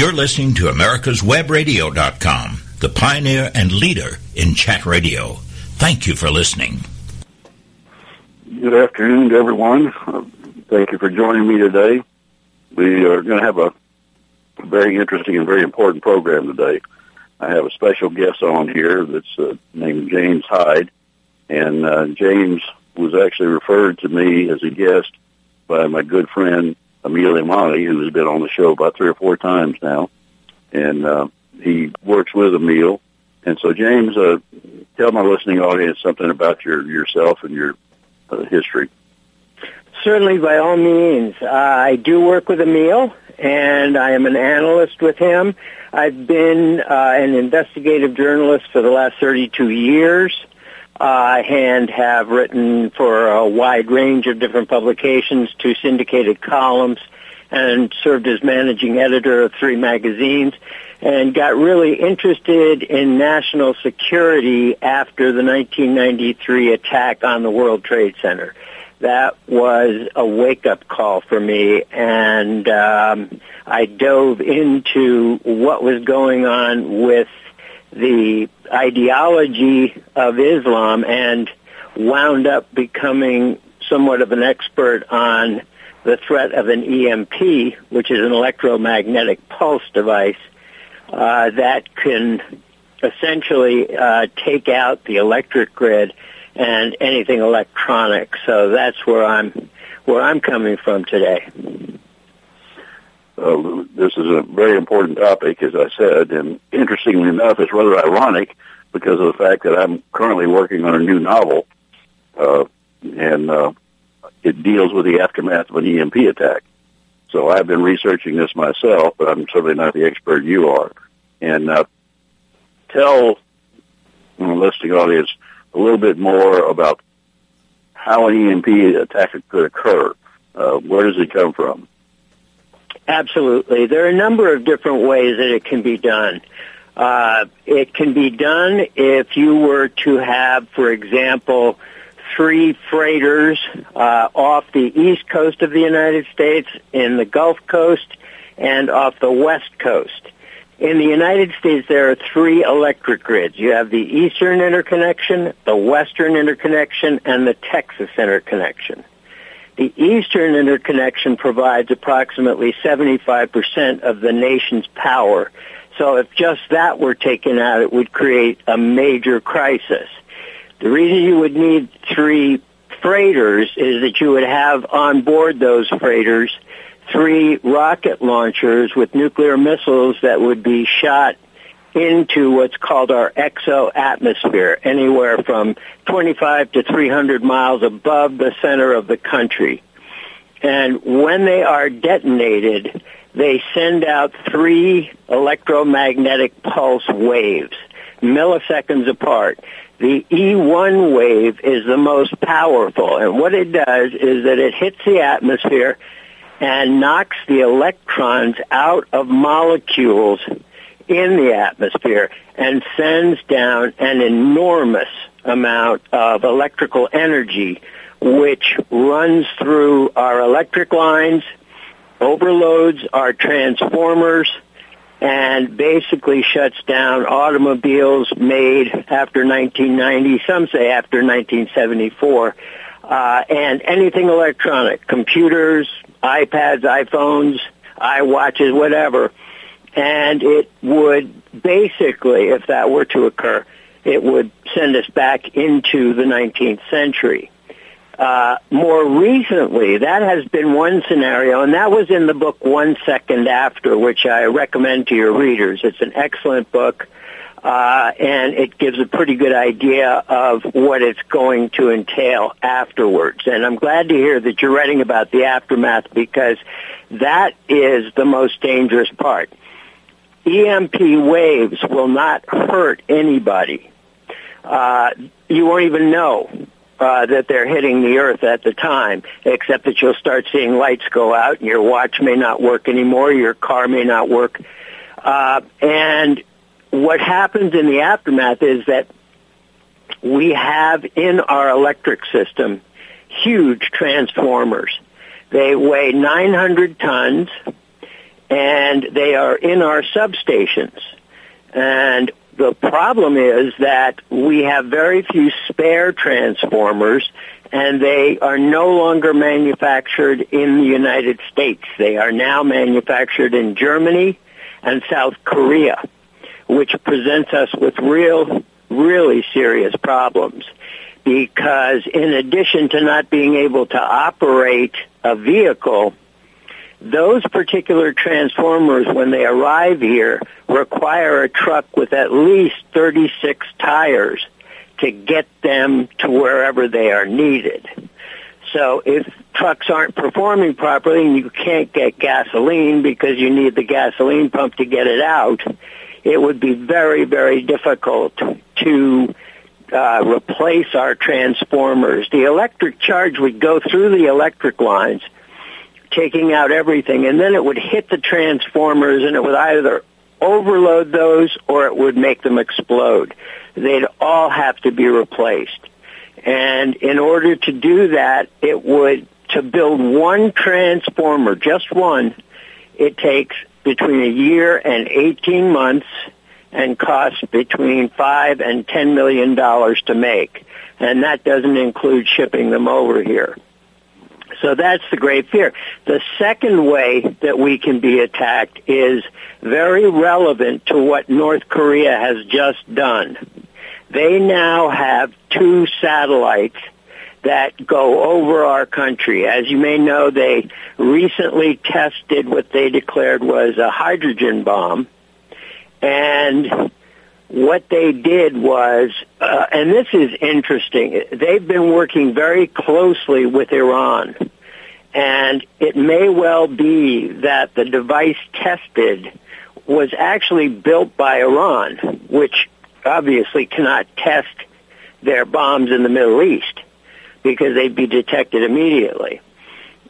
You're listening to America'sWebRadio.com, the pioneer and leader in chat radio. Thank you for listening. Good afternoon to everyone. Uh, thank you for joining me today. We are going to have a very interesting and very important program today. I have a special guest on here that's uh, named James Hyde, and uh, James was actually referred to me as a guest by my good friend Amil Imani, who has been on the show about three or four times now, and uh, he works with Amil. And so, James, uh, tell my listening audience something about your yourself and your uh, history. Certainly, by all means. Uh, I do work with Amil, and I am an analyst with him. I've been uh, an investigative journalist for the last 32 years uh, and have written for a wide range of different publications, two syndicated columns, and served as managing editor of three magazines, and got really interested in national security after the 1993 attack on the World Trade Center. That was a wake-up call for me, and um, I dove into what was going on with the ideology of Islam and wound up becoming somewhat of an expert on the threat of an EMP, which is an electromagnetic pulse device uh, that can essentially uh, take out the electric grid and anything electronic. So that's where I'm where I'm coming from today. Uh, this is a very important topic, as I said, and interestingly enough, it's rather ironic because of the fact that I'm currently working on a new novel, uh, and uh, it deals with the aftermath of an EMP attack. So I've been researching this myself, but I'm certainly not the expert you are. And uh, tell the listening audience a little bit more about how an EMP attack could occur. Uh, where does it come from? Absolutely. There are a number of different ways that it can be done. Uh, it can be done if you were to have, for example, three freighters uh, off the east coast of the United States, in the Gulf Coast, and off the west coast. In the United States, there are three electric grids. You have the Eastern Interconnection, the Western Interconnection, and the Texas Interconnection. The Eastern Interconnection provides approximately 75% of the nation's power. So if just that were taken out, it would create a major crisis. The reason you would need three freighters is that you would have on board those freighters three rocket launchers with nuclear missiles that would be shot into what's called our exo-atmosphere, anywhere from 25 to 300 miles above the center of the country. And when they are detonated, they send out three electromagnetic pulse waves, milliseconds apart. The E1 wave is the most powerful, and what it does is that it hits the atmosphere and knocks the electrons out of molecules in the atmosphere and sends down an enormous amount of electrical energy which runs through our electric lines, overloads our transformers, and basically shuts down automobiles made after 1990, some say after 1974, uh, and anything electronic, computers, iPads, iPhones, iWatches, whatever, and it would basically, if that were to occur, it would send us back into the 19th century. Uh, more recently, that has been one scenario, and that was in the book One Second After, which I recommend to your readers. It's an excellent book, uh, and it gives a pretty good idea of what it's going to entail afterwards. And I'm glad to hear that you're writing about the aftermath because that is the most dangerous part. EMP waves will not hurt anybody. Uh, you won't even know uh, that they're hitting the earth at the time, except that you'll start seeing lights go out, and your watch may not work anymore, your car may not work. Uh, and what happens in the aftermath is that we have in our electric system huge transformers. They weigh 900 tons and they are in our substations. And the problem is that we have very few spare transformers and they are no longer manufactured in the United States. They are now manufactured in Germany and South Korea, which presents us with real, really serious problems because in addition to not being able to operate a vehicle, those particular transformers, when they arrive here, require a truck with at least 36 tires to get them to wherever they are needed. So if trucks aren't performing properly and you can't get gasoline because you need the gasoline pump to get it out, it would be very, very difficult to uh, replace our transformers. The electric charge would go through the electric lines, taking out everything, and then it would hit the transformers and it would either overload those or it would make them explode. They'd all have to be replaced. And in order to do that, it would, to build one transformer, just one, it takes between a year and 18 months and costs between five and ten million dollars to make. And that doesn't include shipping them over here. So that's the great fear. The second way that we can be attacked is very relevant to what North Korea has just done. They now have two satellites that go over our country. As you may know, they recently tested what they declared was a hydrogen bomb and what they did was, uh, and this is interesting, they've been working very closely with Iran. And it may well be that the device tested was actually built by Iran, which obviously cannot test their bombs in the Middle East because they'd be detected immediately.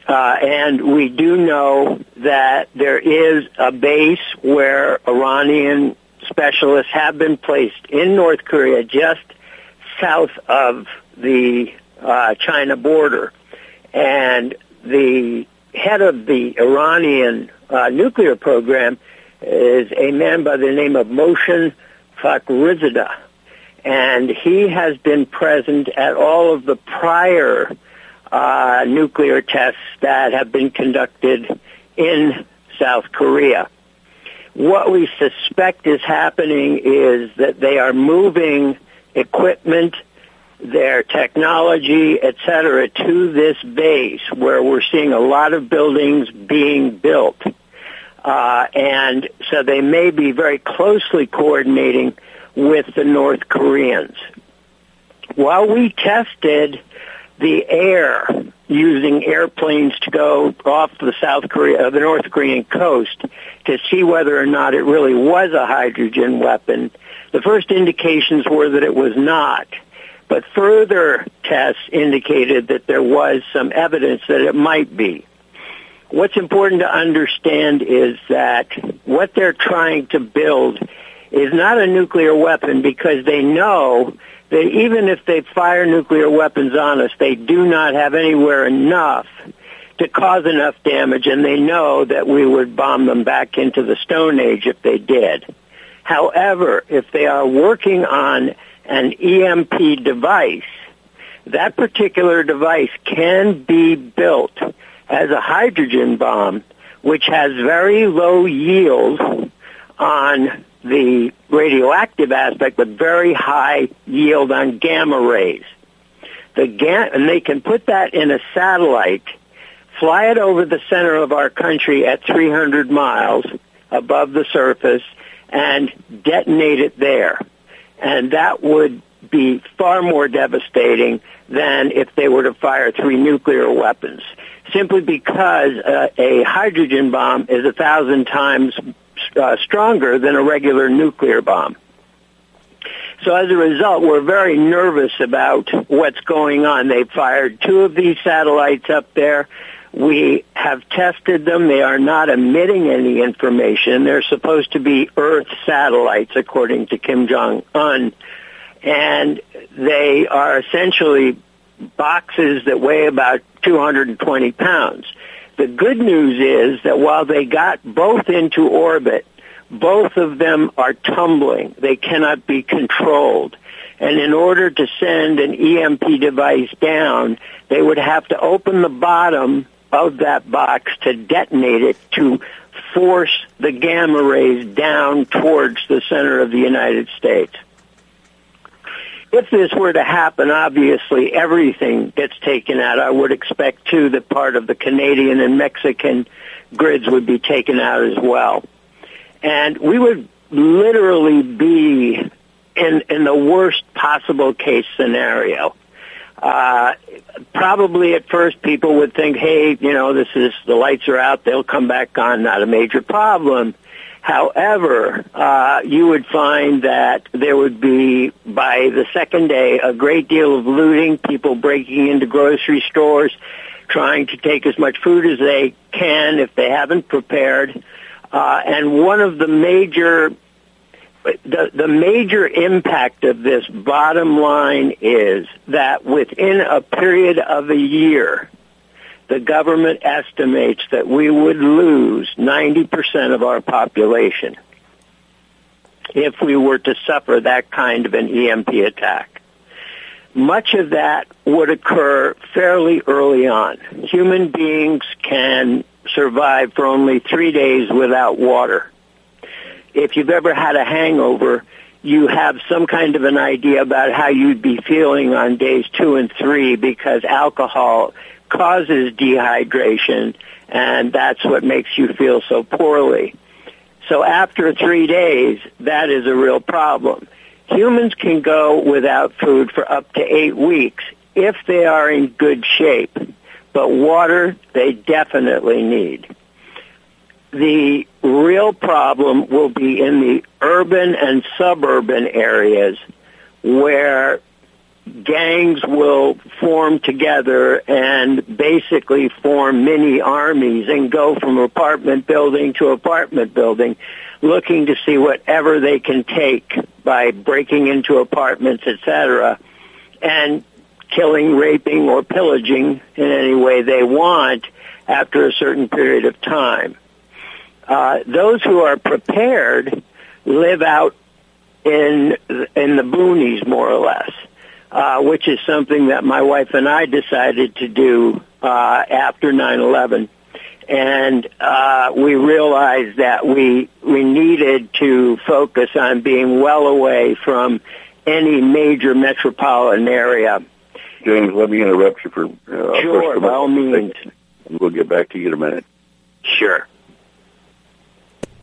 Uh, and we do know that there is a base where Iranian specialists have been placed in North Korea just south of the uh, China border. And the head of the Iranian uh, nuclear program is a man by the name of Mohsen Fakhrizadeh. And he has been present at all of the prior uh, nuclear tests that have been conducted in South Korea. What we suspect is happening is that they are moving equipment, their technology, et cetera, to this base where we're seeing a lot of buildings being built. Uh, and so they may be very closely coordinating with the North Koreans. While we tested the air using airplanes to go off the South Korea, uh, the North Korean coast to see whether or not it really was a hydrogen weapon. The first indications were that it was not, but further tests indicated that there was some evidence that it might be. What's important to understand is that what they're trying to build is not a nuclear weapon because they know that even if they fire nuclear weapons on us, they do not have anywhere enough to cause enough damage, and they know that we would bomb them back into the Stone Age if they did. However, if they are working on an EMP device, that particular device can be built as a hydrogen bomb, which has very low yield on the radioactive aspect, but very high yield on gamma rays. The ga- and they can put that in a satellite, fly it over the center of our country at 300 miles above the surface, and detonate it there. And that would be far more devastating than if they were to fire three nuclear weapons. Simply because uh, a hydrogen bomb is a thousand times uh, stronger than a regular nuclear bomb. So as a result, we're very nervous about what's going on. They've fired two of these satellites up there. We have tested them. They are not emitting any information. They're supposed to be Earth satellites, according to Kim Jong-un. And they are essentially boxes that weigh about 220 pounds. The good news is that while they got both into orbit, both of them are tumbling. They cannot be controlled. And in order to send an EMP device down, they would have to open the bottom of that box to detonate it to force the gamma rays down towards the center of the United States. If this were to happen, obviously everything gets taken out. I would expect too that part of the Canadian and Mexican grids would be taken out as well. And we would literally be in, in the worst possible case scenario. Uh, probably at first people would think, hey, you know, this is, the lights are out, they'll come back on, not a major problem. However, uh, you would find that there would be, by the second day, a great deal of looting, people breaking into grocery stores, trying to take as much food as they can if they haven't prepared. Uh, and one of the major the, the major impact of this bottom line is that within a period of a year, the government estimates that we would lose 90% of our population if we were to suffer that kind of an EMP attack. Much of that would occur fairly early on. Human beings can survive for only three days without water. If you've ever had a hangover, you have some kind of an idea about how you'd be feeling on days two and three because alcohol causes dehydration and that's what makes you feel so poorly. So after three days, that is a real problem. Humans can go without food for up to eight weeks if they are in good shape, but water they definitely need. The real problem will be in the urban and suburban areas where gangs will form together and basically form mini armies and go from apartment building to apartment building looking to see whatever they can take by breaking into apartments, etc., and killing, raping, or pillaging in any way they want after a certain period of time. Uh, those who are prepared live out in in the boonies, more or less uh, which is something that my wife and I decided to do uh, after 9/11, and uh, we realized that we we needed to focus on being well away from any major metropolitan area. James, let me interrupt you for uh, sure, by all means. We'll get back to you in a minute. Sure.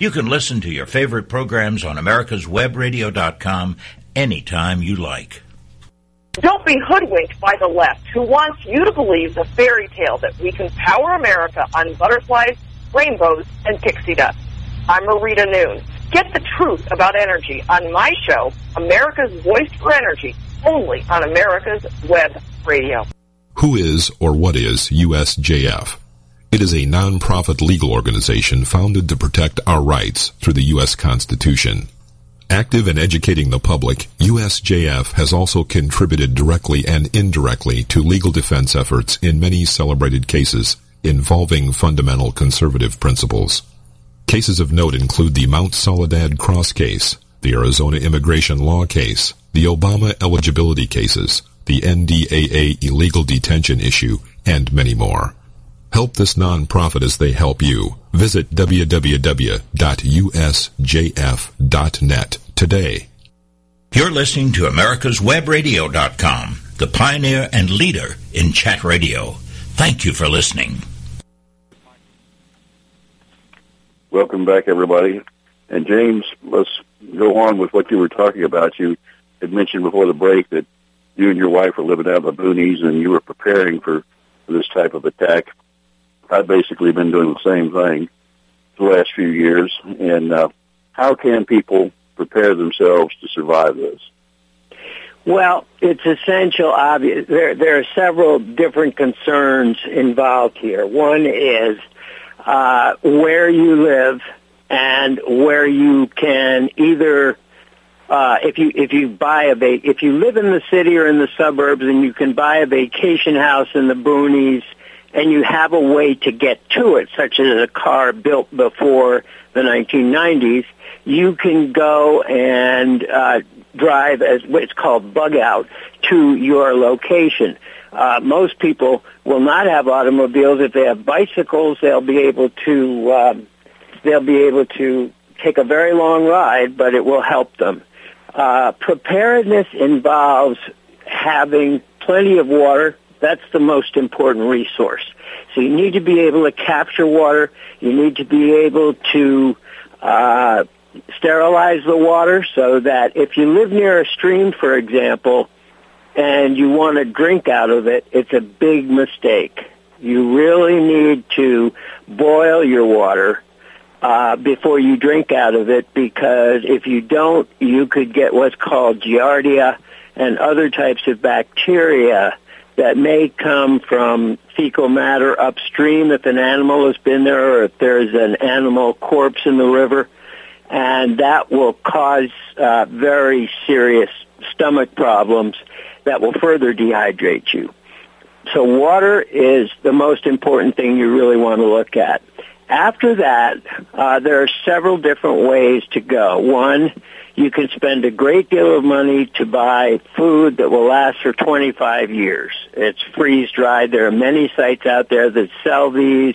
You can listen to your favorite programs on americaswebradio.com anytime you like. Don't be hoodwinked by the left who wants you to believe the fairy tale that we can power America on butterflies, rainbows, and pixie dust. I'm Marita Noon. Get the truth about energy on my show, America's Voice for Energy, only on America's Web Radio. Who is or what is USJF? It is a non-profit legal organization founded to protect our rights through the U.S. Constitution. Active in educating the public, USJF has also contributed directly and indirectly to legal defense efforts in many celebrated cases involving fundamental conservative principles. Cases of note include the Mount Soledad Cross case, the Arizona immigration law case, the Obama eligibility cases, the NDAA illegal detention issue, and many more. Help this nonprofit as they help you. Visit www.usjf.net today. You're listening to America'sWebRadio.com, the pioneer and leader in chat radio. Thank you for listening. Welcome back, everybody. And James, let's go on with what you were talking about. You had mentioned before the break that you and your wife were living out in the boonies and you were preparing for, for this type of attack. I've basically been doing the same thing the last few years. And uh, how can people prepare themselves to survive this? Well, it's essential. Obvious. There, there are several different concerns involved here. One is uh, where you live and where you can either uh, if you if you buy a va- if you live in the city or in the suburbs and you can buy a vacation house in the boonies and you have a way to get to it, such as a car built before the 1990s, you can go and uh, drive as what's called bug out to your location. Uh, most people will not have automobiles. If they have bicycles, they'll be able to um, they'll be able to take a very long ride, but it will help them. Uh, preparedness involves having plenty of water. That's the most important resource. So you need to be able to capture water. You need to be able to uh, sterilize the water so that if you live near a stream, for example, and you want to drink out of it, it's a big mistake. You really need to boil your water uh, before you drink out of it because if you don't, you could get what's called giardia and other types of bacteria that may come from fecal matter upstream if an animal has been there or if there's an animal corpse in the river. And that will cause uh, very serious stomach problems that will further dehydrate you. So water is the most important thing you really want to look at. After that, uh, there are several different ways to go. One, you can spend a great deal of money to buy food that will last for 25 years. It's freeze dried. There are many sites out there that sell these.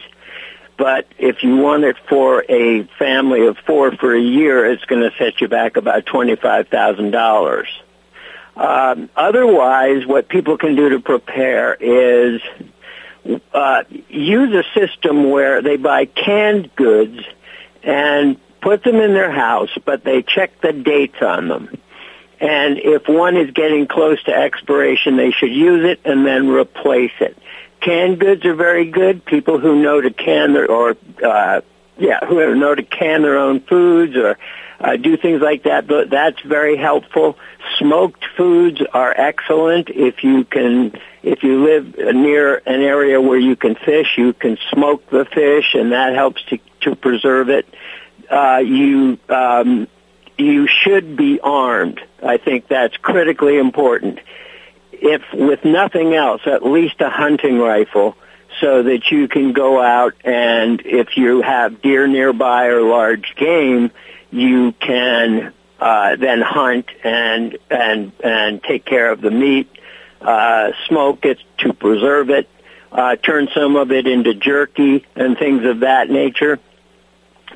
But if you want it for a family of four for a year, it's going to set you back about $25,000. Um, otherwise, what people can do to prepare is uh, use a system where they buy canned goods and put them in their house, but they check the dates on them. And if one is getting close to expiration, they should use it and then replace it. Canned goods are very good. People who know to can their, or, uh, yeah, who know to can their own foods or uh, do things like that. But that's very helpful. Smoked foods are excellent. If you can, if you live near an area where you can fish, you can smoke the fish, and that helps to to preserve it. Uh, you um, you should be armed. I think that's critically important. If with nothing else, at least a hunting rifle so that you can go out and if you have deer nearby or large game, you can uh, then hunt and and and take care of the meat, uh, smoke it to preserve it, uh, turn some of it into jerky and things of that nature.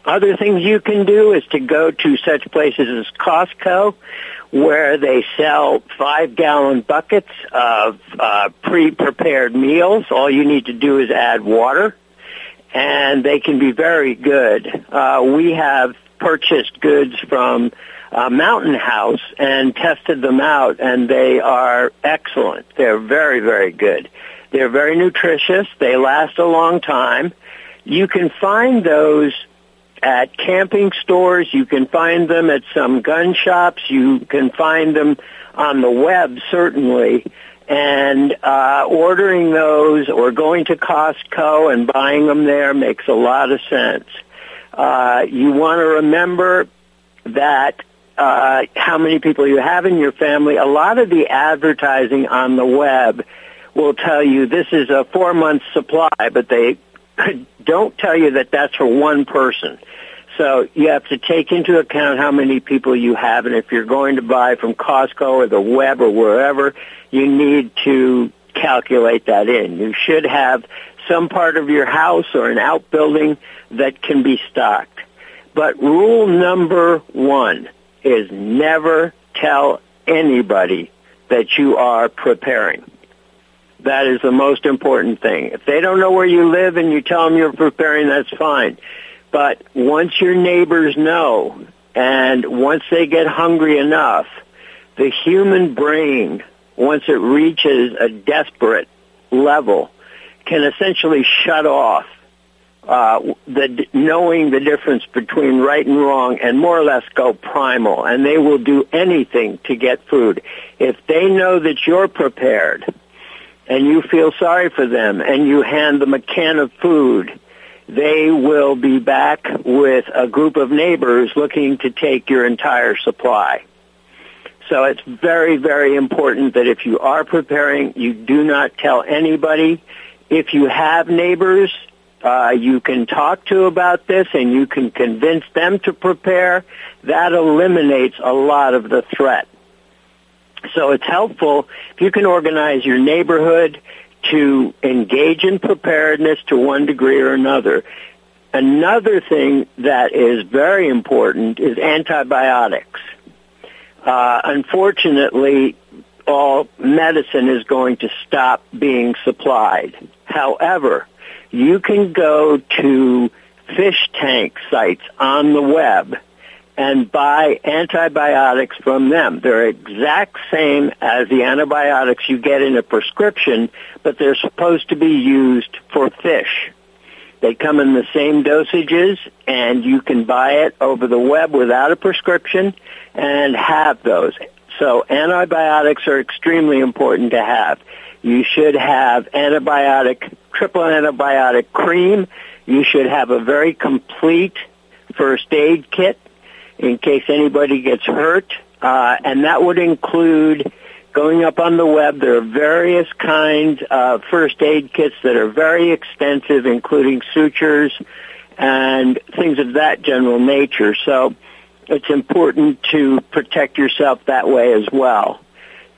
Other things you can do is to go to such places as Costco, where they sell five gallon buckets of uh, pre-prepared meals. All you need to do is add water, and they can be very good. Uh, we have purchased goods from uh, Mountain House and tested them out, and they are excellent. They're very, very good. They're very nutritious. They last a long time. You can find those at camping stores. You can find them at some gun shops. You can find them on the web, certainly. And uh, ordering those or going to Costco and buying them there makes a lot of sense. Uh, you want to remember that uh, how many people you have in your family. A lot of the advertising on the web will tell you this is a four month supply, but they don't tell you that that's for one person. So you have to take into account how many people you have, and if you're going to buy from Costco or the web or wherever, you need to calculate that in. You should have some part of your house or an outbuilding that can be stocked. But rule number one is never tell anybody that you are preparing. That is the most important thing. If they don't know where you live and you tell them you're preparing, that's fine. But once your neighbors know and once they get hungry enough, the human brain, once it reaches a desperate level, can essentially shut off uh, the knowing the difference between right and wrong and more or less go primal and they will do anything to get food if they know that you're prepared and you feel sorry for them and you hand them a can of food they will be back with a group of neighbors looking to take your entire supply. So it's very, very important that if you are preparing, you do not tell anybody. If you have neighbors, uh, you can talk to about this and you can convince them to prepare. That eliminates a lot of the threat. So it's helpful if you can organize your neighborhood to engage in preparedness to one degree or another. Another thing that is very important is antibiotics. Uh, unfortunately, all medicine is going to stop being supplied. However, you can go to fish tank sites on the web and buy antibiotics from them. They're exact same as the antibiotics you get in a prescription, but they're supposed to be used for fish. They come in the same dosages and you can buy it over the web without a prescription and have those. So antibiotics are extremely important to have. You should have antibiotic, triple antibiotic cream. You should have a very complete first aid kit in case anybody gets hurt. Uh, and that would include going up on the web. There are various kinds of first aid kits that are very extensive, including sutures and things of that general nature. So it's important to protect yourself that way as well.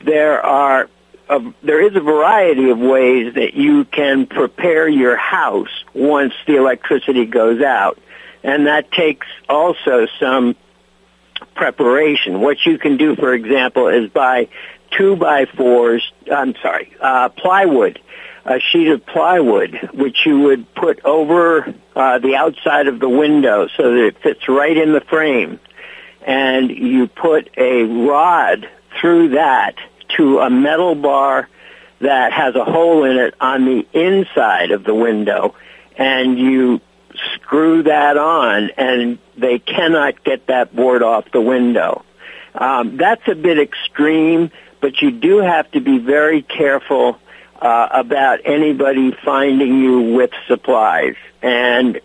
There are a, there is a variety of ways that you can prepare your house once the electricity goes out. And that takes also some preparation. What you can do, for example, is buy two by fours, I'm sorry, uh, plywood, a sheet of plywood, which you would put over uh, the outside of the window so that it fits right in the frame. And you put a rod through that to a metal bar that has a hole in it on the inside of the window. And you screw that on and they cannot get that board off the window. Um, that's a bit extreme, but you do have to be very careful uh, about anybody finding you with supplies. And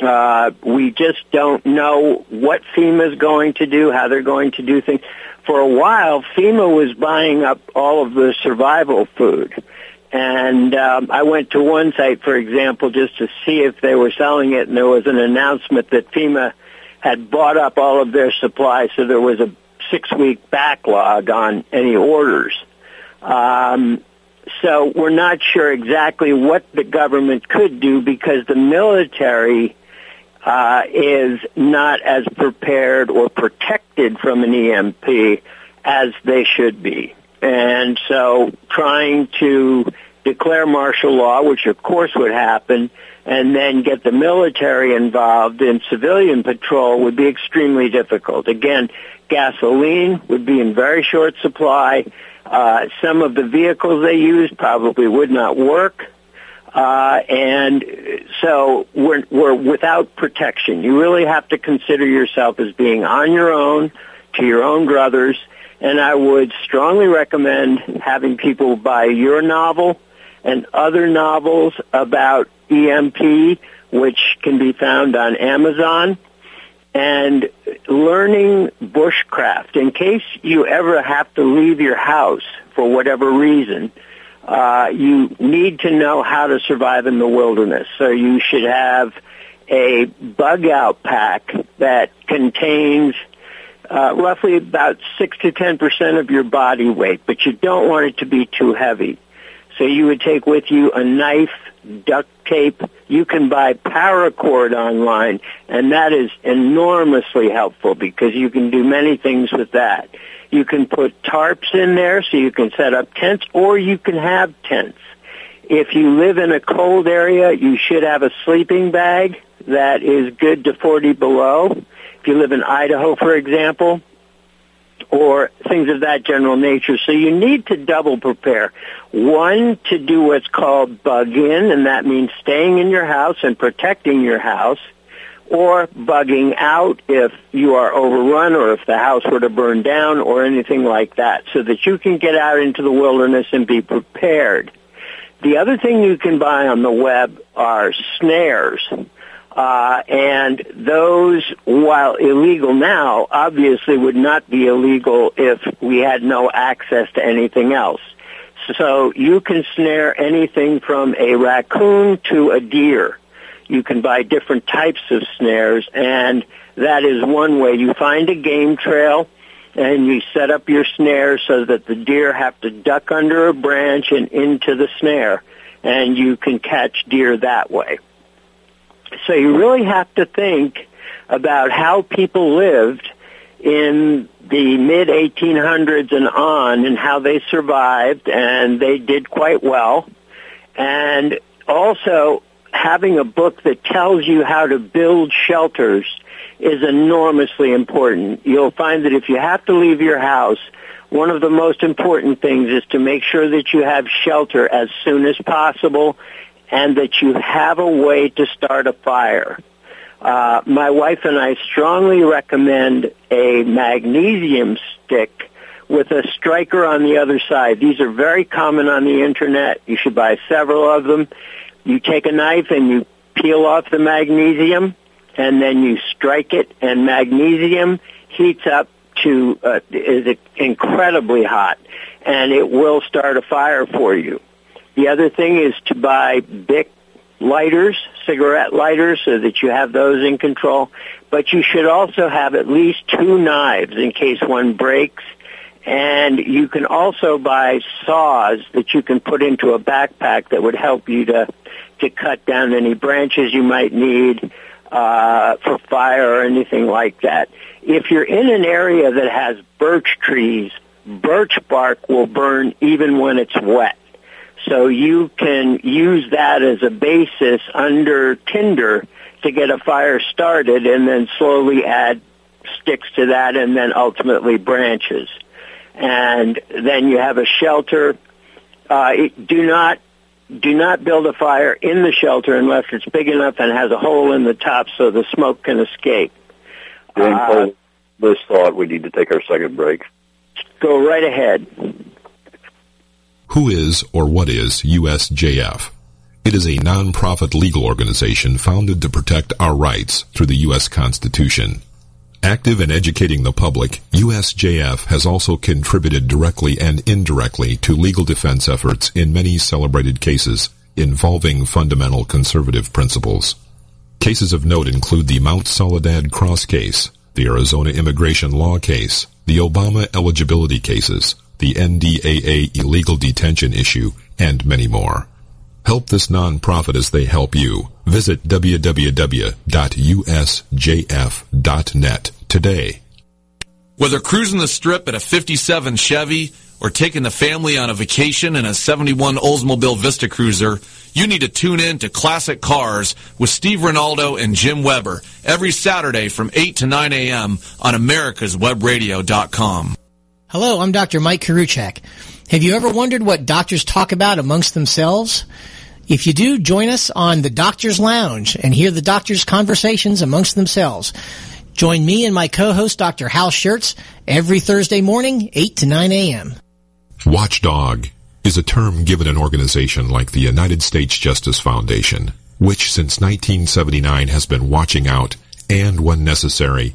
uh, we just don't know what FEMA is going to do, how they're going to do things. For a while, FEMA was buying up all of the survival food. And um, I went to one site, for example, just to see if they were selling it, and there was an announcement that FEMA had bought up all of their supplies, so there was a six-week backlog on any orders. Um, so we're not sure exactly what the government could do because the military uh, is not as prepared or protected from an EMP as they should be. And so trying to declare martial law, which of course would happen, and then get the military involved in civilian patrol would be extremely difficult. Again, gasoline would be in very short supply. Uh, some of the vehicles they use probably would not work. Uh, and so we're, we're without protection. You really have to consider yourself as being on your own, to your own brothers, and I would strongly recommend having people buy your novel and other novels about EMP, which can be found on Amazon, and learning bushcraft. In case you ever have to leave your house for whatever reason, uh, you need to know how to survive in the wilderness. So you should have a bug out pack that contains uh, roughly about 6 to 10% of your body weight, but you don't want it to be too heavy. So you would take with you a knife, duct tape. You can buy paracord online, and that is enormously helpful because you can do many things with that. You can put tarps in there so you can set up tents, or you can have tents. If you live in a cold area, you should have a sleeping bag that is good to 40 below. If you live in Idaho, for example, or things of that general nature. So you need to double prepare. One, to do what's called bug in, and that means staying in your house and protecting your house, or bugging out if you are overrun or if the house were to burn down or anything like that, so that you can get out into the wilderness and be prepared. The other thing you can buy on the web are snares. Uh, and those, while illegal now, obviously would not be illegal if we had no access to anything else. So you can snare anything from a raccoon to a deer. You can buy different types of snares, and that is one way. You find a game trail, and you set up your snare so that the deer have to duck under a branch and into the snare, and you can catch deer that way. So you really have to think about how people lived in the mid 1800s and on and how they survived and they did quite well. And also having a book that tells you how to build shelters is enormously important. You'll find that if you have to leave your house, one of the most important things is to make sure that you have shelter as soon as possible and that you have a way to start a fire. Uh, my wife and I strongly recommend a magnesium stick with a striker on the other side. These are very common on the internet. You should buy several of them. You take a knife and you peel off the magnesium and then you strike it and magnesium heats up to uh, is incredibly hot and it will start a fire for you. The other thing is to buy Bic lighters, cigarette lighters, so that you have those in control. But you should also have at least two knives in case one breaks. And you can also buy saws that you can put into a backpack that would help you to to cut down any branches you might need uh, for fire or anything like that. If you're in an area that has birch trees, birch bark will burn even when it's wet. So you can use that as a basis under tinder to get a fire started and then slowly add sticks to that and then ultimately branches. And then you have a shelter. Uh, do not do not build a fire in the shelter unless it's big enough and has a hole in the top so the smoke can escape. During uh, this thought, we need to take our second break. Go right ahead. Who is or what is USJF? It is a non-profit legal organization founded to protect our rights through the U.S. Constitution. Active in educating the public, USJF has also contributed directly and indirectly to legal defense efforts in many celebrated cases involving fundamental conservative principles. Cases of note include the Mount Soledad Cross case, the Arizona immigration law case, the Obama eligibility cases, the NDAA illegal detention issue, and many more. Help this nonprofit as they help you. Visit www.usjf.net today. Whether cruising the strip in a 57 Chevy or taking the family on a vacation in a 71 Oldsmobile Vista Cruiser, you need to tune in to Classic Cars with Steve Ronaldo and Jim Weber every Saturday from 8 to 9 a.m. on americaswebradio.com. Hello, I'm Dr. Mike Karuchak. Have you ever wondered what doctors talk about amongst themselves? If you do, join us on the Doctor's Lounge and hear the doctors' conversations amongst themselves. Join me and my co-host, Dr. Hal Schertz, every Thursday morning, 8 to 9 a.m. Watchdog is a term given an organization like the United States Justice Foundation, which since 1979 has been watching out and, when necessary,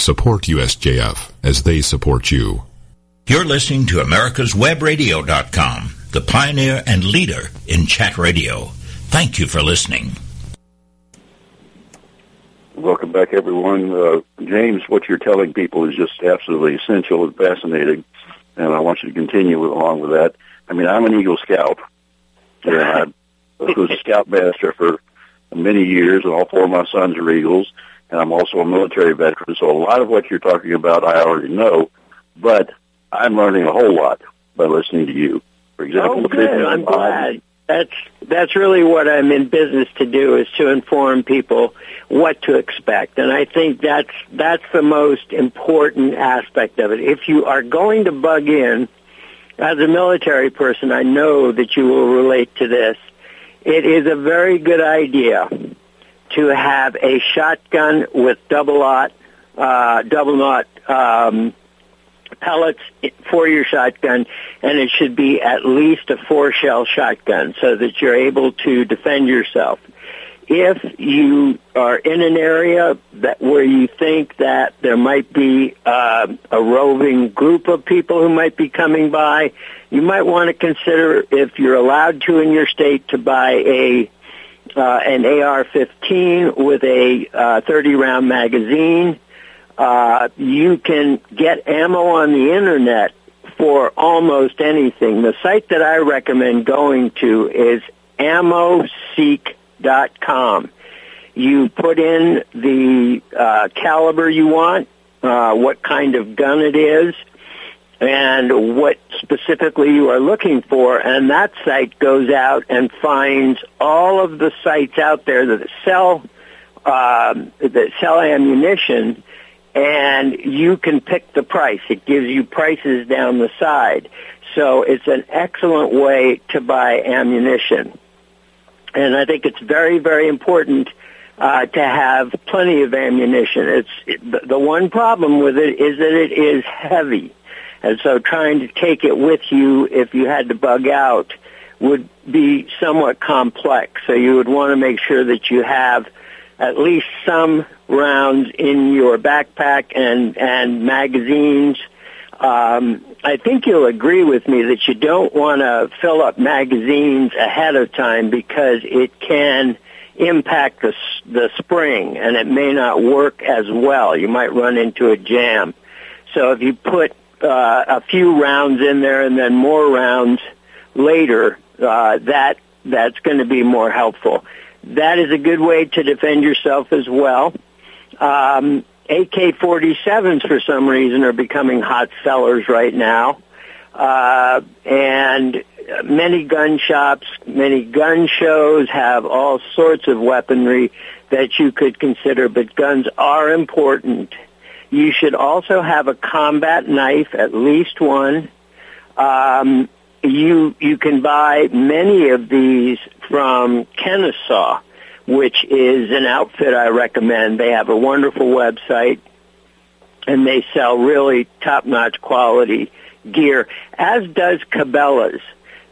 Support USJF as they support you. You're listening to America'sWebRadio.com, the pioneer and leader in chat radio. Thank you for listening. Welcome back, everyone. Uh, James, what you're telling people is just absolutely essential and fascinating, and I want you to continue along with that. I mean, I'm an Eagle Scout, and I was a Scoutmaster for many years, and all four of my sons are Eagles, and I'm also a military veteran, so a lot of what you're talking about I already know, but I'm learning a whole lot by listening to you. For example, oh, good. I'm glad. That's that's really what I'm in business to do is to inform people what to expect, and I think that's that's the most important aspect of it. If you are going to bug in, as a military person, I know that you will relate to this. It is a very good idea to have a shotgun with double aught, uh, double knot um, pellets for your shotgun, and it should be at least a four shell shotgun so that you're able to defend yourself. If you are in an area that where you think that there might be uh, a roving group of people who might be coming by, you might want to consider if you're allowed to in your state to buy a uh, an AR-15 with a uh, 30 round magazine uh, you can get ammo on the internet for almost anything. The site that I recommend going to is ammoseek.com. You put in the uh, caliber you want, uh, what kind of gun it is, and what specifically you are looking for, and that site goes out and finds all of the sites out there that sell um, that sell ammunition and you can pick the price. It gives you prices down the side. So it's an excellent way to buy ammunition. And I think it's very, very important uh, to have plenty of ammunition. It's it, the one problem with it is that it is heavy, and so trying to take it with you if you had to bug out would be somewhat complex. So you would want to make sure that you have at least some rounds in your backpack and and magazines. Um, I think you'll agree with me that you don't want to fill up magazines ahead of time because it can impact the the spring and it may not work as well. You might run into a jam. So if you put uh, a few rounds in there and then more rounds later, uh, that that's going to be more helpful. That is a good way to defend yourself as well. Um, AK-47s, for some reason, are becoming hot sellers right now. Uh, and many gun shops, many gun shows have all sorts of weaponry that you could consider, but guns are important. You should also have a combat knife, at least one. Um, you you can buy many of these from Kennesaw, which is an outfit I recommend. They have a wonderful website, and they sell really top-notch quality gear, as does Cabela's.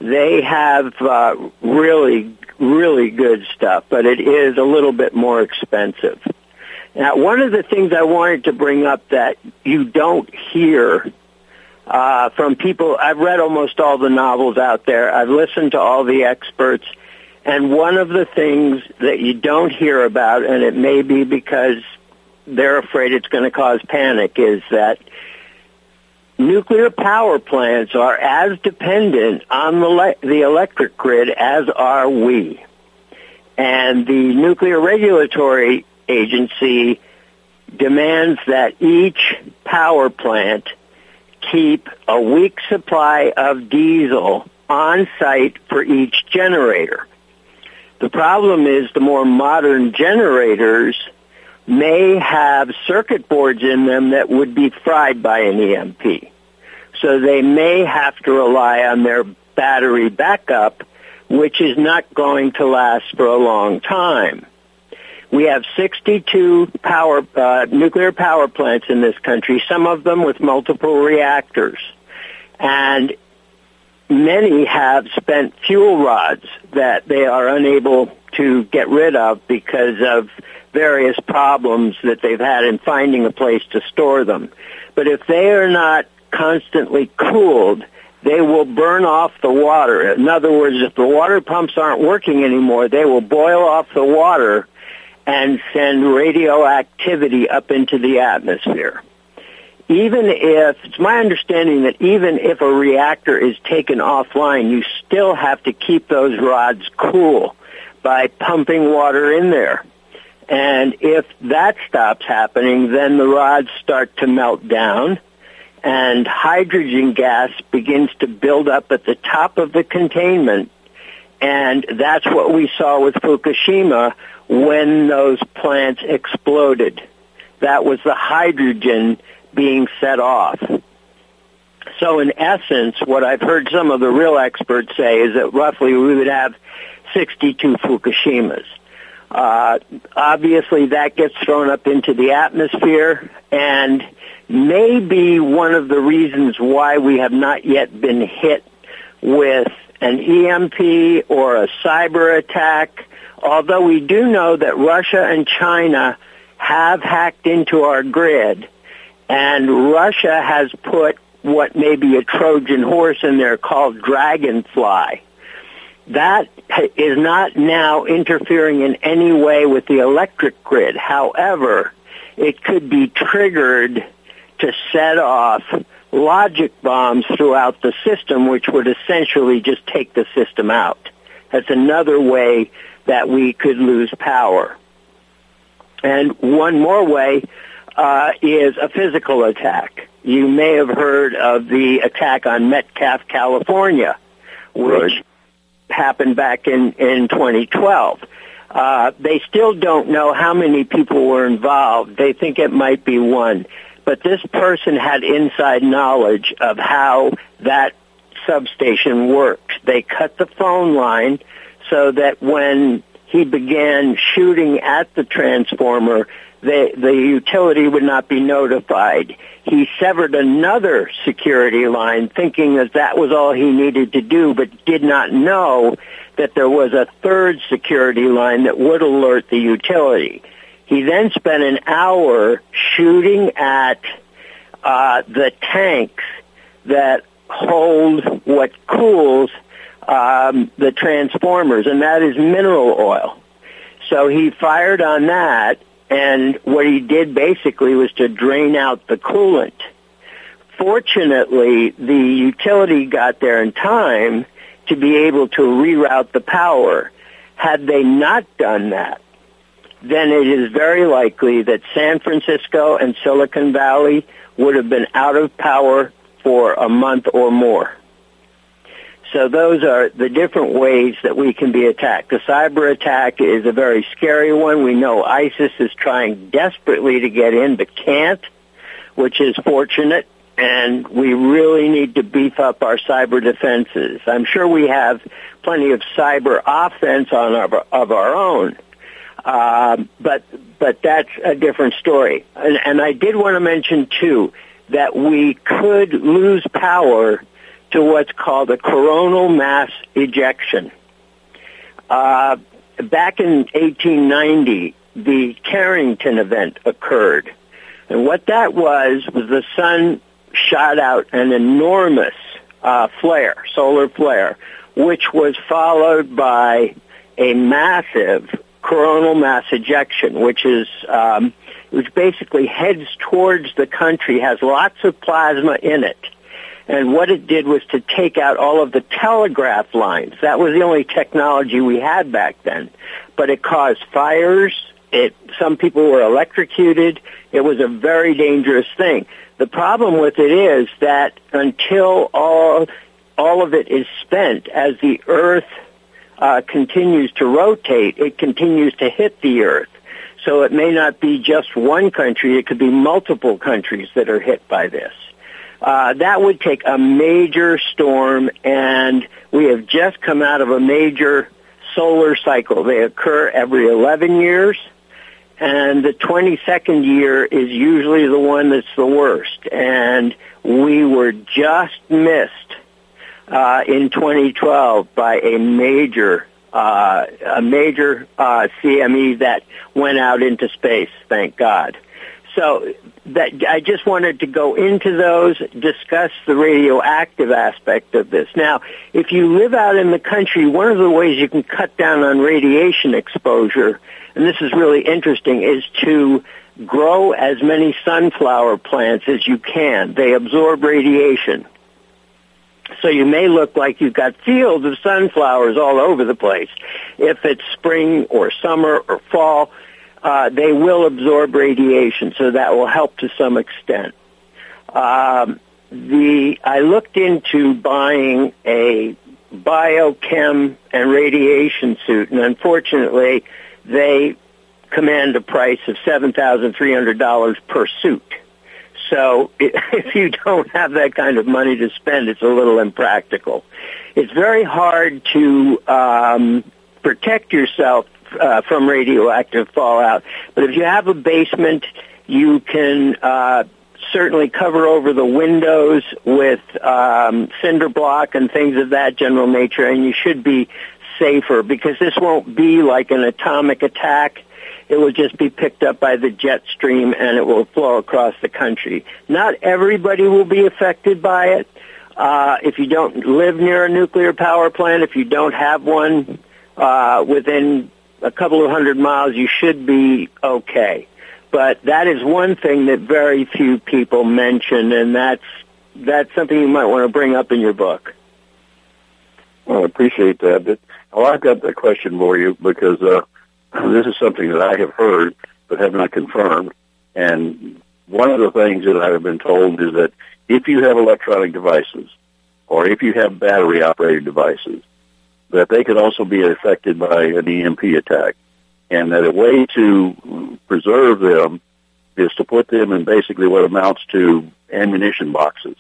They have uh, really, really good stuff, but it is a little bit more expensive. Now, one of the things I wanted to bring up that you don't hear uh, from people. I've read almost all the novels out there. I've listened to all the experts. And one of the things that you don't hear about, and it may be because they're afraid it's going to cause panic, is that nuclear power plants are as dependent on the, le- the electric grid as are we. And the Nuclear Regulatory Agency demands that each power plant keep a week supply of diesel on site for each generator. The problem is the more modern generators may have circuit boards in them that would be fried by an EMP. So they may have to rely on their battery backup, which is not going to last for a long time. We have 62 power uh, nuclear power plants in this country, some of them with multiple reactors. And many have spent fuel rods that they are unable to get rid of because of various problems that they've had in finding a place to store them. But if they are not constantly cooled, they will burn off the water. In other words, if the water pumps aren't working anymore, they will boil off the water and send radioactivity up into the atmosphere. Even if, it's my understanding that even if a reactor is taken offline, you still have to keep those rods cool by pumping water in there. And if that stops happening, then the rods start to melt down and hydrogen gas begins to build up at the top of the containment. And that's what we saw with Fukushima when those plants exploded. That was the hydrogen being set off. So in essence, what I've heard some of the real experts say is that roughly we would have 62 Fukushimas. Uh, obviously that gets thrown up into the atmosphere and may be one of the reasons why we have not yet been hit with an EMP or a cyber attack, although we do know that Russia and China have hacked into our grid, and Russia has put what may be a Trojan horse in there called Dragonfly. That is not now interfering in any way with the electric grid. However, it could be triggered to set off logic bombs throughout the system, which would essentially just take the system out. That's another way that we could lose power. And one more way uh, is a physical attack. You may have heard of the attack on Metcalf, California, which right. happened back in, in 2012. Uh, they still don't know how many people were involved. They think it might be one but this person had inside knowledge of how that substation worked. They cut the phone line so that when he began shooting at the transformer, the, the utility would not be notified. He severed another security line thinking that that was all he needed to do, but did not know that there was a third security line that would alert the utility. He then spent an hour shooting at uh, the tanks that hold what cools um, the transformers, and that is mineral oil. So he fired on that, and what he did basically was to drain out the coolant. Fortunately, the utility got there in time to be able to reroute the power. Had they not done that, then it is very likely that San Francisco and Silicon Valley would have been out of power for a month or more. So those are the different ways that we can be attacked. The cyber attack is a very scary one. We know ISIS is trying desperately to get in but can't, which is fortunate. And we really need to beef up our cyber defenses. I'm sure we have plenty of cyber offense on our, of our own. Um, but but that's a different story. And, and I did want to mention too that we could lose power to what's called a coronal mass ejection. Uh, back in 1890, the Carrington event occurred. And what that was, was the sun shot out an enormous uh, flare, solar flare, which was followed by a massive coronal mass ejection, which is um, which basically heads towards the country, has lots of plasma in it. And what it did was to take out all of the telegraph lines. That was the only technology we had back then. But it caused fires. It, some people were electrocuted. It was a very dangerous thing. The problem with it is that until all, all of it is spent as the earth uh, continues to rotate, it continues to hit the earth. So it may not be just one country, it could be multiple countries that are hit by this. Uh, that would take a major storm and we have just come out of a major solar cycle. They occur every 11 years and the 22nd year is usually the one that's the worst and we were just missed uh, in 2012 by a major uh, a major uh, CME that went out into space. Thank God. So that I just wanted to go into those, discuss the radioactive aspect of this. Now, if you live out in the country, one of the ways you can cut down on radiation exposure, and this is really interesting, is to grow as many sunflower plants as you can. They absorb radiation. So you may look like you've got fields of sunflowers all over the place. If it's spring or summer or fall, uh, they will absorb radiation, so that will help to some extent. Um, the I looked into buying a biochem and radiation suit, and unfortunately, they command a price of seven thousand three hundred dollars per suit. So if you don't have that kind of money to spend, it's a little impractical. It's very hard to um, protect yourself uh, from radioactive fallout. But if you have a basement, you can uh, certainly cover over the windows with um, cinder block and things of that general nature, and you should be safer because this won't be like an atomic attack it will just be picked up by the jet stream and it will flow across the country. Not everybody will be affected by it. Uh, if you don't live near a nuclear power plant, if you don't have one uh, within a couple of hundred miles, you should be okay. But that is one thing that very few people mention, and that's that's something you might want to bring up in your book. Well, I appreciate that. Well, I've got a question for you because uh, this is something that I have heard but have not confirmed. And one of the things that I have been told is that if you have electronic devices or if you have battery operated devices, that they could also be affected by an EMP attack. And that a way to preserve them is to put them in basically what amounts to ammunition boxes,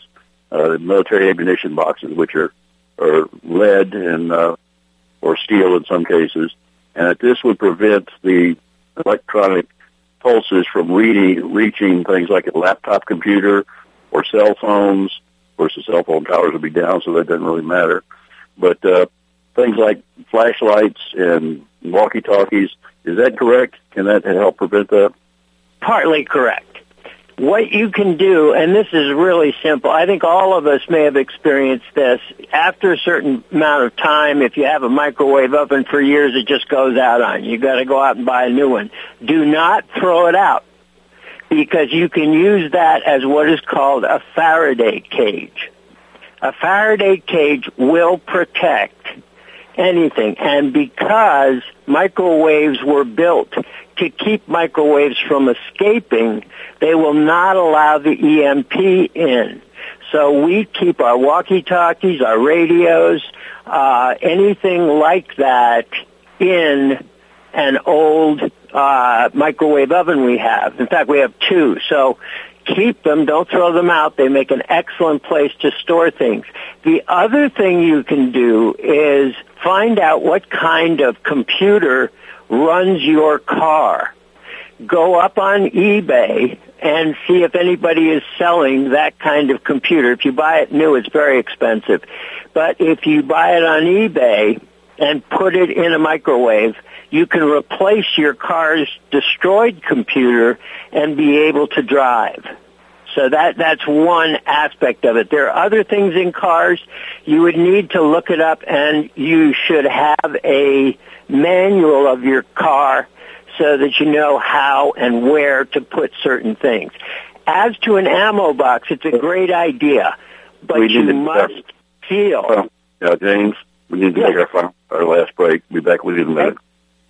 uh, military ammunition boxes, which are, are lead and, uh, or steel in some cases, and that this would prevent the electronic pulses from reading, reaching things like a laptop computer or cell phones. Of course, the cell phone towers would be down, so that doesn't really matter. But uh, things like flashlights and walkie-talkies, is that correct? Can that help prevent that? Partly correct what you can do, and this is really simple. I think all of us may have experienced this. After a certain amount of time, if you have a microwave oven for years, it just goes out on you. You got to go out and buy a new one. Do not throw it out because you can use that as what is called a Faraday cage. A Faraday cage will protect anything. And because microwaves were built to keep microwaves from escaping, they will not allow the EMP in. So we keep our walkie-talkies, our radios, uh, anything like that in an old uh, microwave oven we have. In fact, we have two. So keep them. Don't throw them out. They make an excellent place to store things. The other thing you can do is find out what kind of computer runs your car. Go up on eBay and see if anybody is selling that kind of computer. If you buy it new, it's very expensive. But if you buy it on eBay and put it in a microwave, you can replace your car's destroyed computer and be able to drive. So that that's one aspect of it. There are other things in cars. You would need to look it up, and you should have a manual of your car so that you know how and where to put certain things. As to an ammo box, it's a great idea, but We you must feel Well, yeah, James, we need to Yeah. take our, our last break. Be back with you in a minute.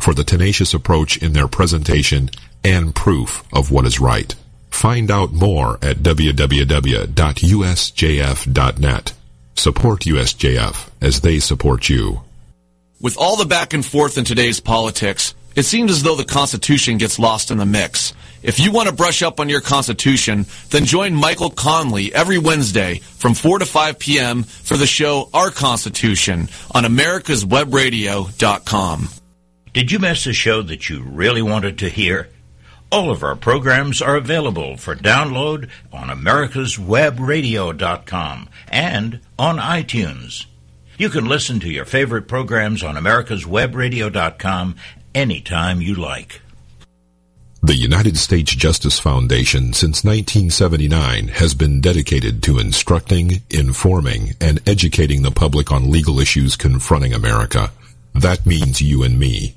for the tenacious approach in their presentation and proof of what is right. Find out more at www.usjf.net. Support USJF as they support you. With all the back and forth in today's politics, it seems as though the Constitution gets lost in the mix. If you want to brush up on your Constitution, then join Michael Conley every Wednesday from 4 to 5 p.m. for the show Our Constitution on americaswebradio.com. Did you miss a show that you really wanted to hear? All of our programs are available for download on americaswebradio.com and on iTunes. You can listen to your favorite programs on americaswebradio.com anytime you like. The United States Justice Foundation since 1979 has been dedicated to instructing, informing, and educating the public on legal issues confronting America. That means you and me.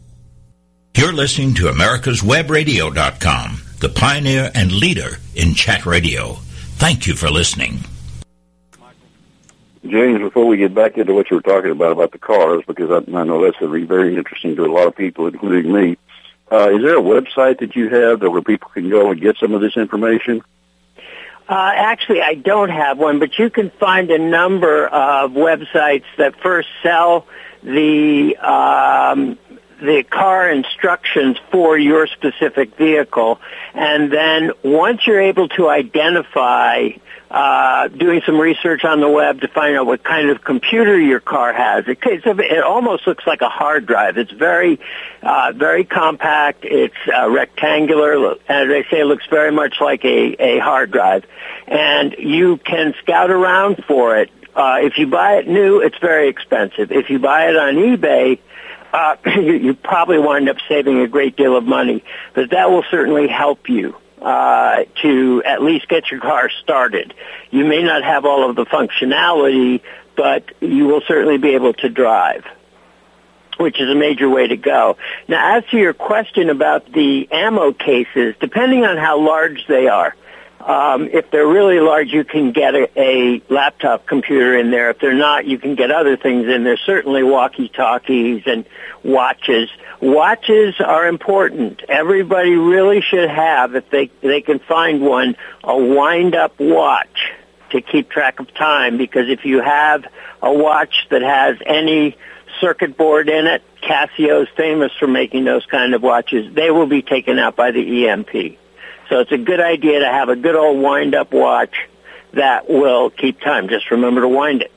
You're listening to americaswebradio.com, the pioneer and leader in chat radio. Thank you for listening. James, before we get back into what you were talking about about the cars, because I, I know that's going to be very interesting to a lot of people, including me. Uh, is there a website that you have that where people can go and get some of this information? Uh, actually, I don't have one, but you can find a number of websites that first sell the um, the car instructions for your specific vehicle, and then once you're able to identify uh, doing some research on the web to find out what kind of computer your car has. It, it almost looks like a hard drive. It's very, uh, very compact. It's uh, rectangular. As I say, it looks very much like a, a hard drive. And you can scout around for it. Uh, if you buy it new, it's very expensive. If you buy it on eBay, uh, you, probably wind up saving a great deal of money. But that will certainly help you uh, to at least get your car started. You may not have all of the functionality, but you will certainly be able to drive, which is a major way to go. Now, as to your question about the ammo cases, depending on how large they are, um, if they're really large, you can get a, a laptop computer in there. If they're not, you can get other things in there. Certainly walkie-talkies and watches. Watches are important. Everybody really should have, if they they can find one, a wind-up watch to keep track of time. Because if you have a watch that has any circuit board in it, Casio is famous for making those kind of watches. They will be taken out by the EMP. So it's a good idea to have a good old wind-up watch that will keep time. Just remember to wind it.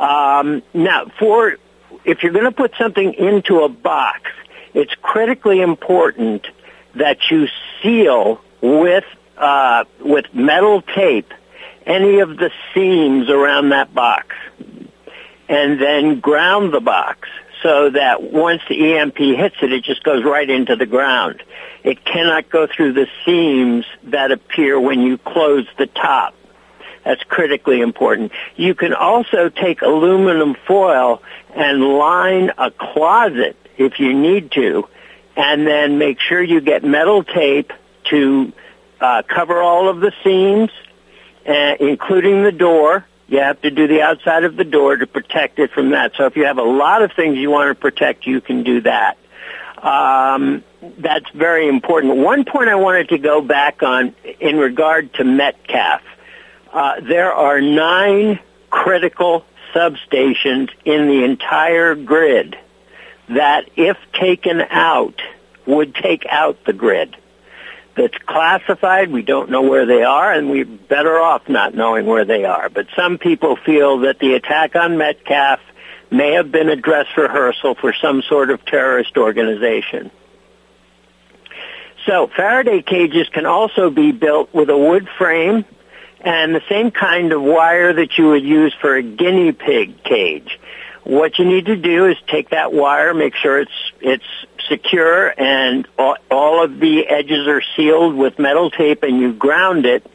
Um, now, for if you're going to put something into a box, it's critically important that you seal with uh, with metal tape any of the seams around that box, and then ground the box so that once the EMP hits it, it just goes right into the ground. It cannot go through the seams that appear when you close the top. That's critically important. You can also take aluminum foil and line a closet if you need to, and then make sure you get metal tape to uh, cover all of the seams, uh, including the door. You have to do the outside of the door to protect it from that. So if you have a lot of things you want to protect, you can do that. Um, that's very important. One point I wanted to go back on in regard to Metcalf. Uh, there are nine critical substations in the entire grid that, if taken out, would take out the grid. That's classified. We don't know where they are, and we're better off not knowing where they are. But some people feel that the attack on Metcalf may have been a dress rehearsal for some sort of terrorist organization. So Faraday cages can also be built with a wood frame and the same kind of wire that you would use for a guinea pig cage. What you need to do is take that wire, make sure it's it's secure and all, all of the edges are sealed with metal tape and you ground it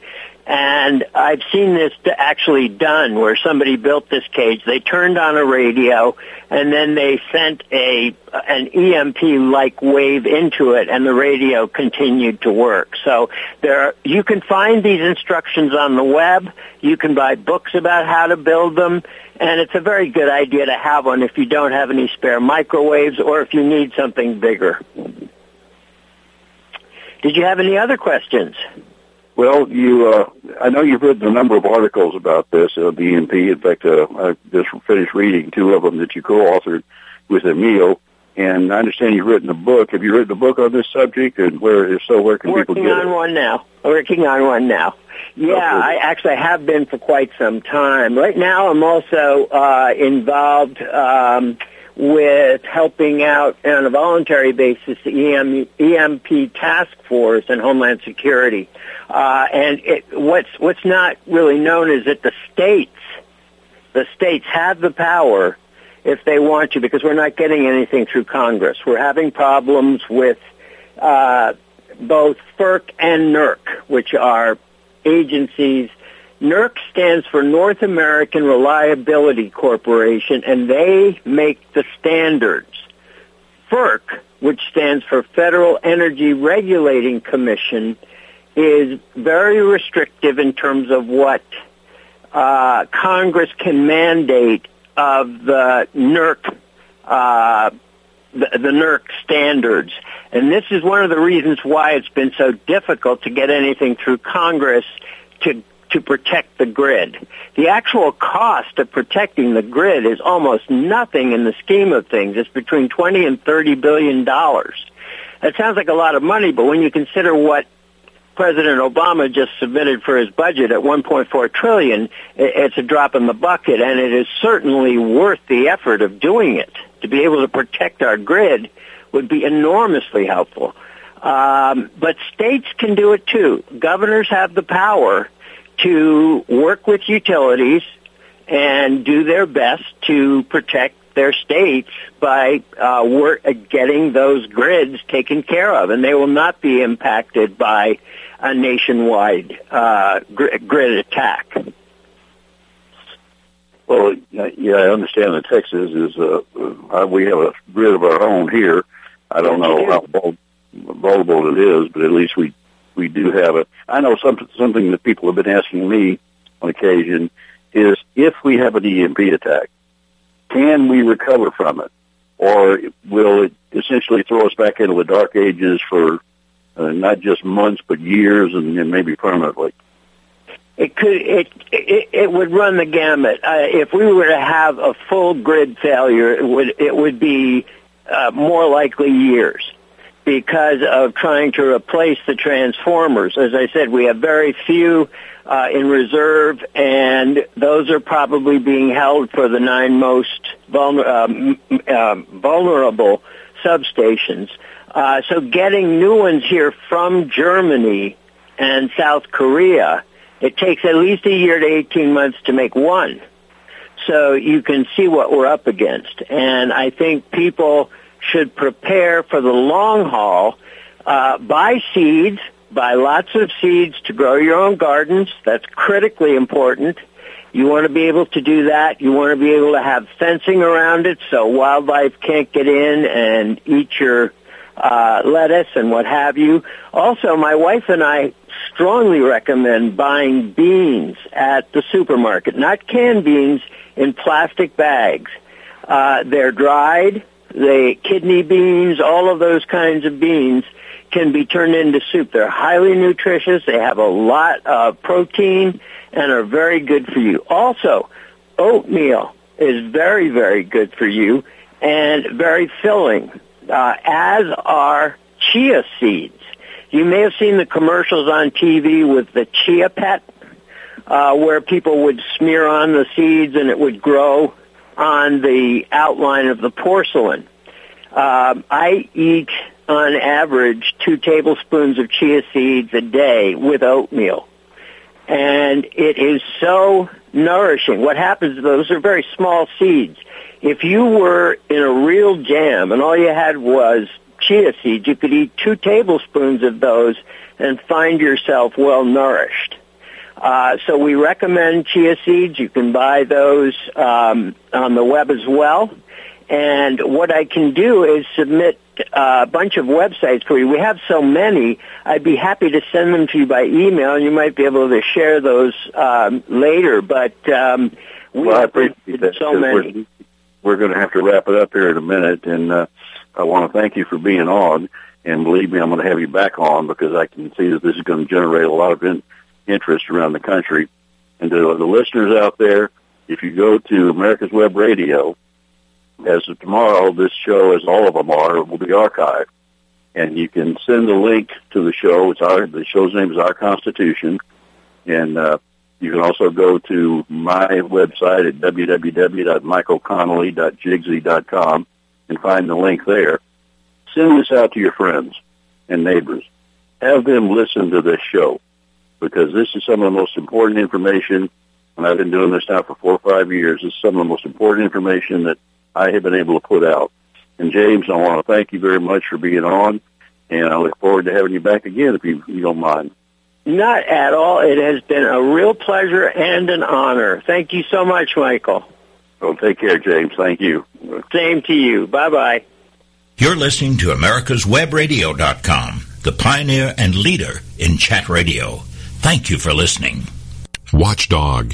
And I've seen this actually done where somebody built this cage. They turned on a radio and then they sent a an EMP like wave into it and the radio continued to work. So there you can find these instructions on the web. You can buy books about how to build them and it's a very good idea to have one if you don't have any spare microwaves or if you need something bigger. Did you have any other questions? Well, you, uh, I know you've written a number of articles about this, uh, the EMP. In fact, uh, I just finished reading two of them that you co-authored with Amil. And I understand you've written a book. Have you written a book on this subject? And where, if so, where can Working people get Working on it? one now. Working on one now. Yeah, I actually have been for quite some time. Right now, I'm also uh, involved um, with helping out on a voluntary basis the EM, EMP task force and Homeland Security. Uh, and it, what's what's not really known is that the states, the states have the power if they want to, because we're not getting anything through Congress. We're having problems with uh, both FERC and NERC, which are agencies. NERC stands for North American Reliability Corporation, and they make the standards. FERC, which stands for Federal Energy Regulating Commission, is very restrictive in terms of what uh, Congress can mandate of the NERC uh, the, the NERC standards. And this is one of the reasons why it's been so difficult to get anything through Congress to to protect the grid. The actual cost of protecting the grid is almost nothing in the scheme of things. It's between 20 and 30 billion dollars. That sounds like a lot of money, but when you consider what President Obama just submitted for his budget at 1.4 trillion, it's a drop in the bucket and it is certainly worth the effort of doing it. To be able to protect our grid would be enormously helpful. Um, but states can do it too. Governors have the power to work with utilities and do their best to protect their states by uh, work, getting those grids taken care of, and they will not be impacted by a nationwide uh, gr- grid attack. Well, yeah, I understand that Texas is, uh, uh, we have a grid of our own here. I don't know how vulnerable it is, but at least we, we do have it. I know some, something that people have been asking me on occasion is if we have an EMP attack, can we recover from it? Or will it essentially throw us back into the dark ages for uh, not just months, but years and, and maybe permanently? It could it it, it would run the gamut. Uh, if we were to have a full grid failure, it would it would be uh, more likely years because of trying to replace the transformers. As I said, we have very few uh, in reserve, and those are probably being held for the nine most vulner- um, uh, vulnerable substations. Uh, so getting new ones here from Germany and South Korea, it takes at least a year to 18 months to make one. So you can see what we're up against. And I think people should prepare for the long haul. Uh, buy seeds, buy lots of seeds to grow your own gardens. That's critically important. You want to be able to do that. You want to be able to have fencing around it so wildlife can't get in and eat your uh, lettuce and what have you. Also, my wife and I strongly recommend buying beans at the supermarket, not canned beans in plastic bags. Uh, they're dried. The kidney beans, all of those kinds of beans can be turned into soup. They're highly nutritious. They have a lot of protein and are very good for you. Also, oatmeal is very, very good for you and very filling, uh, as are chia seeds. You may have seen the commercials on TV with the chia pet, uh, where people would smear on the seeds and it would grow on the outline of the porcelain. Um, I eat on average two tablespoons of chia seeds a day with oatmeal. And it is so nourishing. What happens, those are very small seeds. If you were in a real jam and all you had was chia seeds, you could eat two tablespoons of those and find yourself well nourished. Uh, so we recommend chia seeds. You can buy those um, on the web as well. And what I can do is submit uh, a bunch of websites for you. We have so many. I'd be happy to send them to you by email, and you might be able to share those um, later. But um, we well, I have appreciate that. so many. We're, we're going to have to wrap it up here in a minute, and uh, I want to thank you for being on. And believe me, I'm going to have you back on because I can see that this is going to generate a lot of in, interest around the country. And to the listeners out there, if you go to America's Web Radio, as of tomorrow, this show, as all of them are, will be archived. And you can send a link to the show. It's our, the show's name is Our Constitution. And, uh, you can also go to my website at www.michaelconnolly.jigsy.com and find the link there. Send this out to your friends and neighbors. Have them listen to this show because this is some of the most important information. And I've been doing this now for four or five years. This is some of the most important information that I have been able to put out. And James, I want to thank you very much for being on. And I look forward to having you back again if you, you don't mind. Not at all. It has been a real pleasure and an honor. Thank you so much, Michael. So take care, James. Thank you. Same to you. Bye bye. You're listening to America'sWebRadio.com, the pioneer and leader in chat radio. Thank you for listening. Watchdog